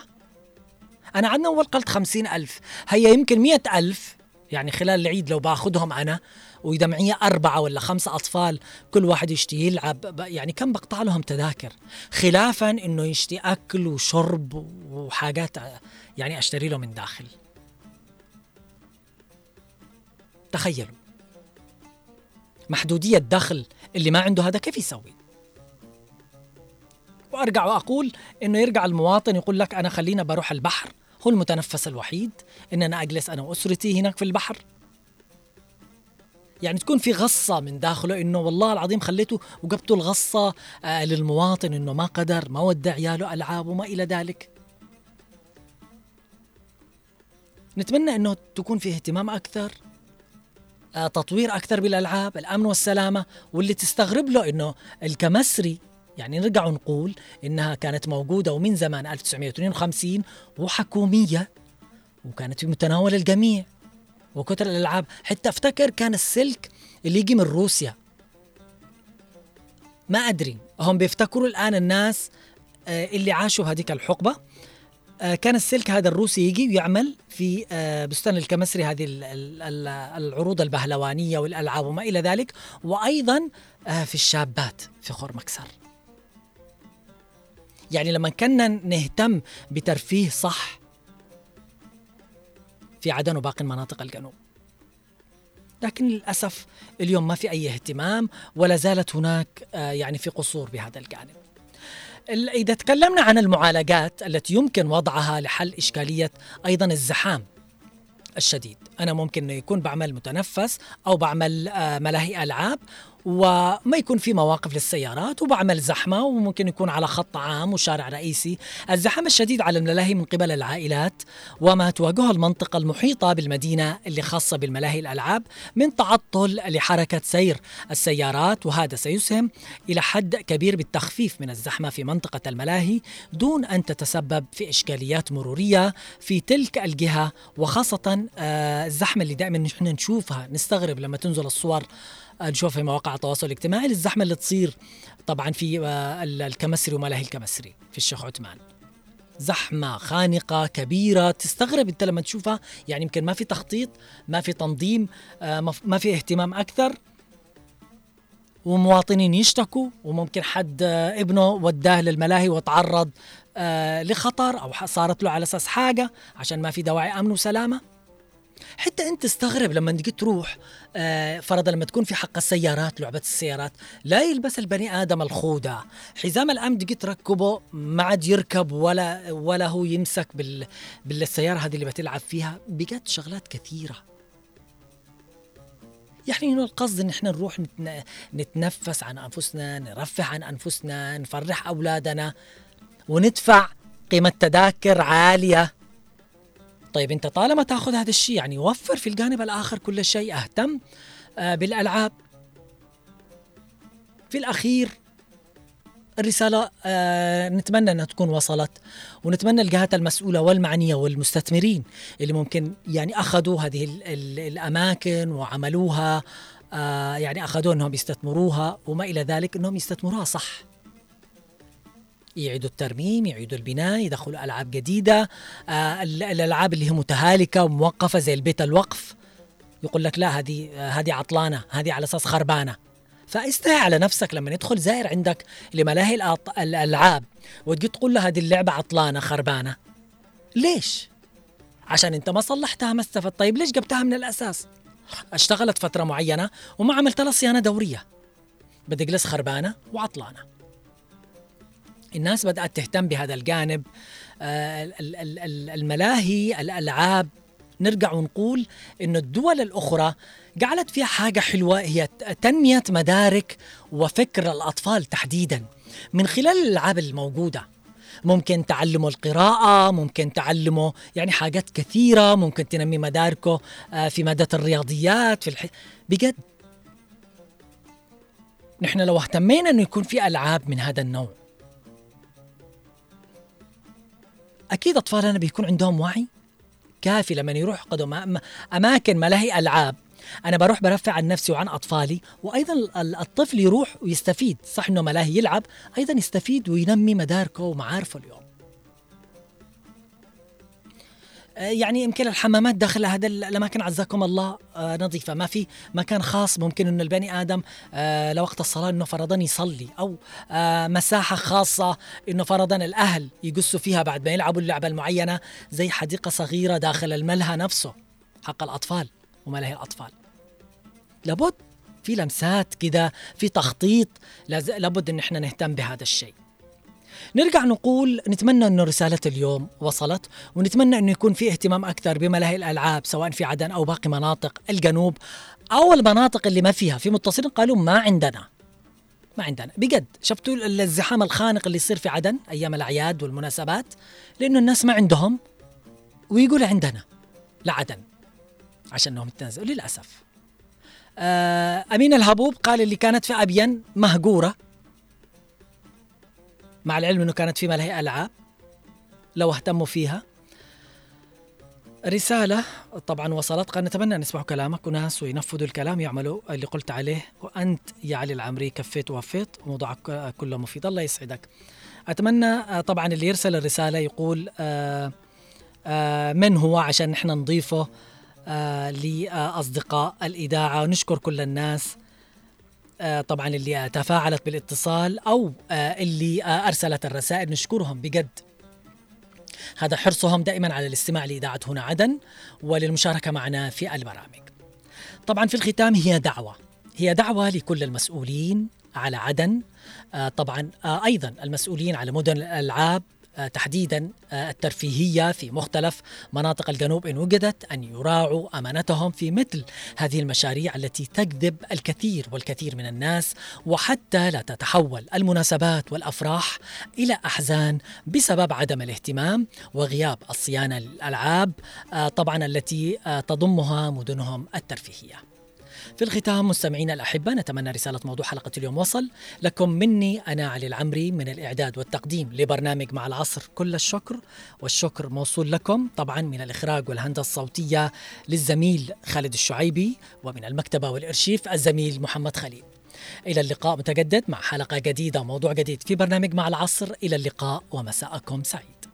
أنا عندنا أول قلت خمسين ألف هي يمكن مئة ألف يعني خلال العيد لو باخذهم أنا وإذا معي أربعة ولا خمسة أطفال كل واحد يشتي يلعب يعني كم بقطع لهم تذاكر؟ خلافا إنه يشتي أكل وشرب وحاجات ع- يعني أشتري له من داخل. تخيلوا. محدودية دخل اللي ما عنده هذا كيف يسوي؟ وأرجع وأقول إنه يرجع المواطن يقول لك أنا خلينا بروح البحر هو المتنفس الوحيد ان أنا أجلس أنا وأسرتي هناك في البحر. يعني تكون في غصة من داخله إنه والله العظيم خليته وجبتوا الغصة آه للمواطن إنه ما قدر ما ودع عياله ألعاب وما إلى ذلك. نتمنى إنه تكون في اهتمام أكثر آه، تطوير أكثر بالألعاب الأمن والسلامة واللي تستغرب له إنه الكمسري يعني نرجع ونقول إنها كانت موجودة ومن زمان 1952 وحكومية وكانت في متناول الجميع وكتر الألعاب. حتى أفتكر كان السلك اللي يجي من روسيا. ما أدري. هم بيفتكروا الآن الناس آه، اللي عاشوا هذيك الحقبة. آه، كان السلك هذا الروسي يجي ويعمل في آه، بستان الكمسري هذه ال- ال- ال- العروض البهلوانية والألعاب وما إلى ذلك. وأيضا في الشابات في خور مكسر يعني لما كنا نهتم بترفيه صح في عدن وباقي مناطق الجنوب. لكن للأسف اليوم ما في أي اهتمام ولا زالت هناك آه، يعني في قصور بهذا الجانب. ال- إذا تكلمنا عن المعالجات التي يمكن وضعها لحل إشكالية أيضا الزحام الشديد. أنا ممكن يكون بعمل متنفس أو بعمل آه، ملاهي ألعاب وما يكون في مواقف للسيارات وبعمل زحمة وممكن يكون على خط عام وشارع رئيسي. الزحام الشديد على الملاهي من قبل العائلات وما تواجهه المنطقة المحيطة بالمدينة اللي خاصة بالملاهي الألعاب من تعطل لحركة سير السيارات وهذا سيسهم إلى حد كبير بالتخفيف من الزحمة في منطقة الملاهي دون أن تتسبب في إشكاليات مرورية في تلك الجهة وخاصة آه، الزحمة اللي دائما نحن نشوفها نستغرب لما تنزل الصور نشوفها في مواقع التواصل الاجتماعي الزحمة اللي تصير طبعا في آه، ال- الكمسري وملاهي الكمسري في الشيخ عثمان. زحمة خانقة كبيرة تستغرب أنت لما تشوفها. يعني يمكن ما في تخطيط ما في تنظيم آه، ما- في اهتمام أكثر. ومواطنين يشتكوا وممكن حد آه، ابنه وداه للملاهي وتعرض آه، لخطر ح- صارت له على أساس حاجة عشان ما في دواعي أمن وسلامة. حتى انت تستغرب لما تجي تروح آه، فرضا لما تكون في حق السيارات لعبة السيارات لا يلبس البني آدم الخوذة. حزام الامن تجي تركبه ما عاد يركب ولا ولا هو يمسك بال بالسيارة هذه اللي بتلعب فيها. بجد شغلات كثيرة. يعني انه القصد إن إحنا نروح نتن... نتنفس عن أنفسنا نرفه عن أنفسنا نفرح أولادنا وندفع قيمة تذاكر عالية. طيب انت طالما تاخذ هذا الشيء يعني وفر في الجانب الآخر كل شيء اهتم آه، بالألعاب. في الأخير الرسالة آه نتمنى أنها تكون وصلت ونتمنى الجهات المسؤولة والمعنية والمستثمرين اللي ممكن يعني أخذوا هذه ال ال الأماكن وعملوها آه يعني أخذوا أنهم يستثمروها وما إلى ذلك أنهم يستثمروها صح. يعيدوا الترميم يعيدوا البناء يدخلوا ألعاب جديدة. آه ال- الألعاب اللي هي متهالكة وموقفة زي البيت الوقف. يقول لك لا هذه هذه عطلانة هذه على أساس خربانة. فاستحي على نفسك لما يدخل زائر عندك لملاهي الألعاب وتجي تقول له هذه اللعبة عطلانة خربانة. ليش؟ عشان أنت ما صلحتها ما استفدت. طيب ليش جبتها من الأساس؟ اشتغلت فترة معينة وما عملت لها صيانة دورية. بدي اجلس خربانة وعطلانة. الناس بدأت تهتم بهذا الجانب. آه، ال- ال- ال- الملاهي الألعاب. نرجع ونقول إنه الدول الأخرى جعلت فيها حاجة حلوة هي ت- تنمية مدارك وفكر الأطفال تحديدا. من خلال الألعاب الموجودة ممكن تعلمه القراءة ممكن تعلمه يعني حاجات كثيرة ممكن تنمي مداركه آه، في مادة الرياضيات في الح... بجد. نحن لو اهتمينا إنه يكون في ألعاب من هذا النوع أكيد اطفالنا بيكون عندهم وعي كافي لما يروح قدم أماكن ملاهي ألعاب. أنا بروح برفع عن نفسي وعن أطفالي وأيضا ال- الطفل يروح ويستفيد. صح إنه ملاهي يلعب أيضا يستفيد وينمي مداركه ومعارفه اليوم. يعني يمكن الحمامات داخل هذا ال- الأماكن عزكم الله. آه، نظيفة. ما في مكان خاص ممكن إنه البني آدم آه، لوقت الصلاة إنه فرضا يصلي أو آه، مساحة خاصة إنه فرضا الأهل يقصوا فيها بعد ما يلعبوا اللعبة المعينة زي حديقة صغيرة داخل الملهى نفسه حق الأطفال وملاهي الأطفال. لابد في لمسات كده في تخطيط لابد إن إحنا نهتم بهذا الشيء. نرجع نقول نتمنى أنه رسالة اليوم وصلت ونتمنى أنه يكون في اهتمام أكثر بملاهي الألعاب سواء في عدن أو باقي مناطق الجنوب أو المناطق اللي ما فيها. في متصلين قالوا ما عندنا ما عندنا. بجد شفتوا الزحام الخانق اللي يصير في عدن أيام الأعياد والمناسبات؟ لأنه الناس ما عندهم ويقول عندنا لعدن عشان أنهم يتنازلوا للأسف. آه أمين الهبوب قال اللي كانت في أبين مهجورة مع العلم إنه كانت في ملاهي ألعاب لو اهتموا فيها. رسالة طبعا وصلت. قال نتمنى أن يسمعوا كلامك. وناس وينفذوا الكلام يعملوا اللي قلت عليه. وأنت يا علي العمري كفيت ووفيت. وموضوعك كله مفيد. الله يسعدك. أتمنى آه، طبعا اللي يرسل الرسالة يقول آه آه من هو عشان نحن نضيفه لأصدقاء الإذاعة. ونشكر كل الناس طبعا اللي تفاعلت بالاتصال أو آه اللي آه أرسلت الرسائل نشكرهم بجد. هذا حرصهم دائما على الاستماع لإذاعة هنا عدن وللمشاركة معنا في البرامج. طبعا في الختام هي دعوة. هي دعوة لكل المسؤولين على عدن. آه طبعا آه أيضا المسؤولين على مدن الألعاب آه، تحديدا آه، الترفيهية في مختلف مناطق الجنوب إن وجدت أن يراعوا أمانتهم في مثل هذه المشاريع التي تجذب الكثير والكثير من الناس وحتى لا تتحول المناسبات والأفراح إلى أحزان بسبب عدم الاهتمام وغياب الصيانة للألعاب آه، طبعا التي تضمها مدنهم الترفيهية. في الختام مستمعينا الأحبة نتمنى رسالة موضوع حلقة اليوم وصل لكم. مني أنا علي العمري من الإعداد والتقديم لبرنامج مع العصر كل الشكر والشكر موصول لكم طبعا من الإخراج والهندسة الصوتية للزميل خالد الشعيبي ومن المكتبة والإرشيف الزميل محمد خليل. إلى اللقاء متجدد مع حلقة جديدة وموضوع جديد في برنامج مع العصر. إلى اللقاء ومساءكم سعيد.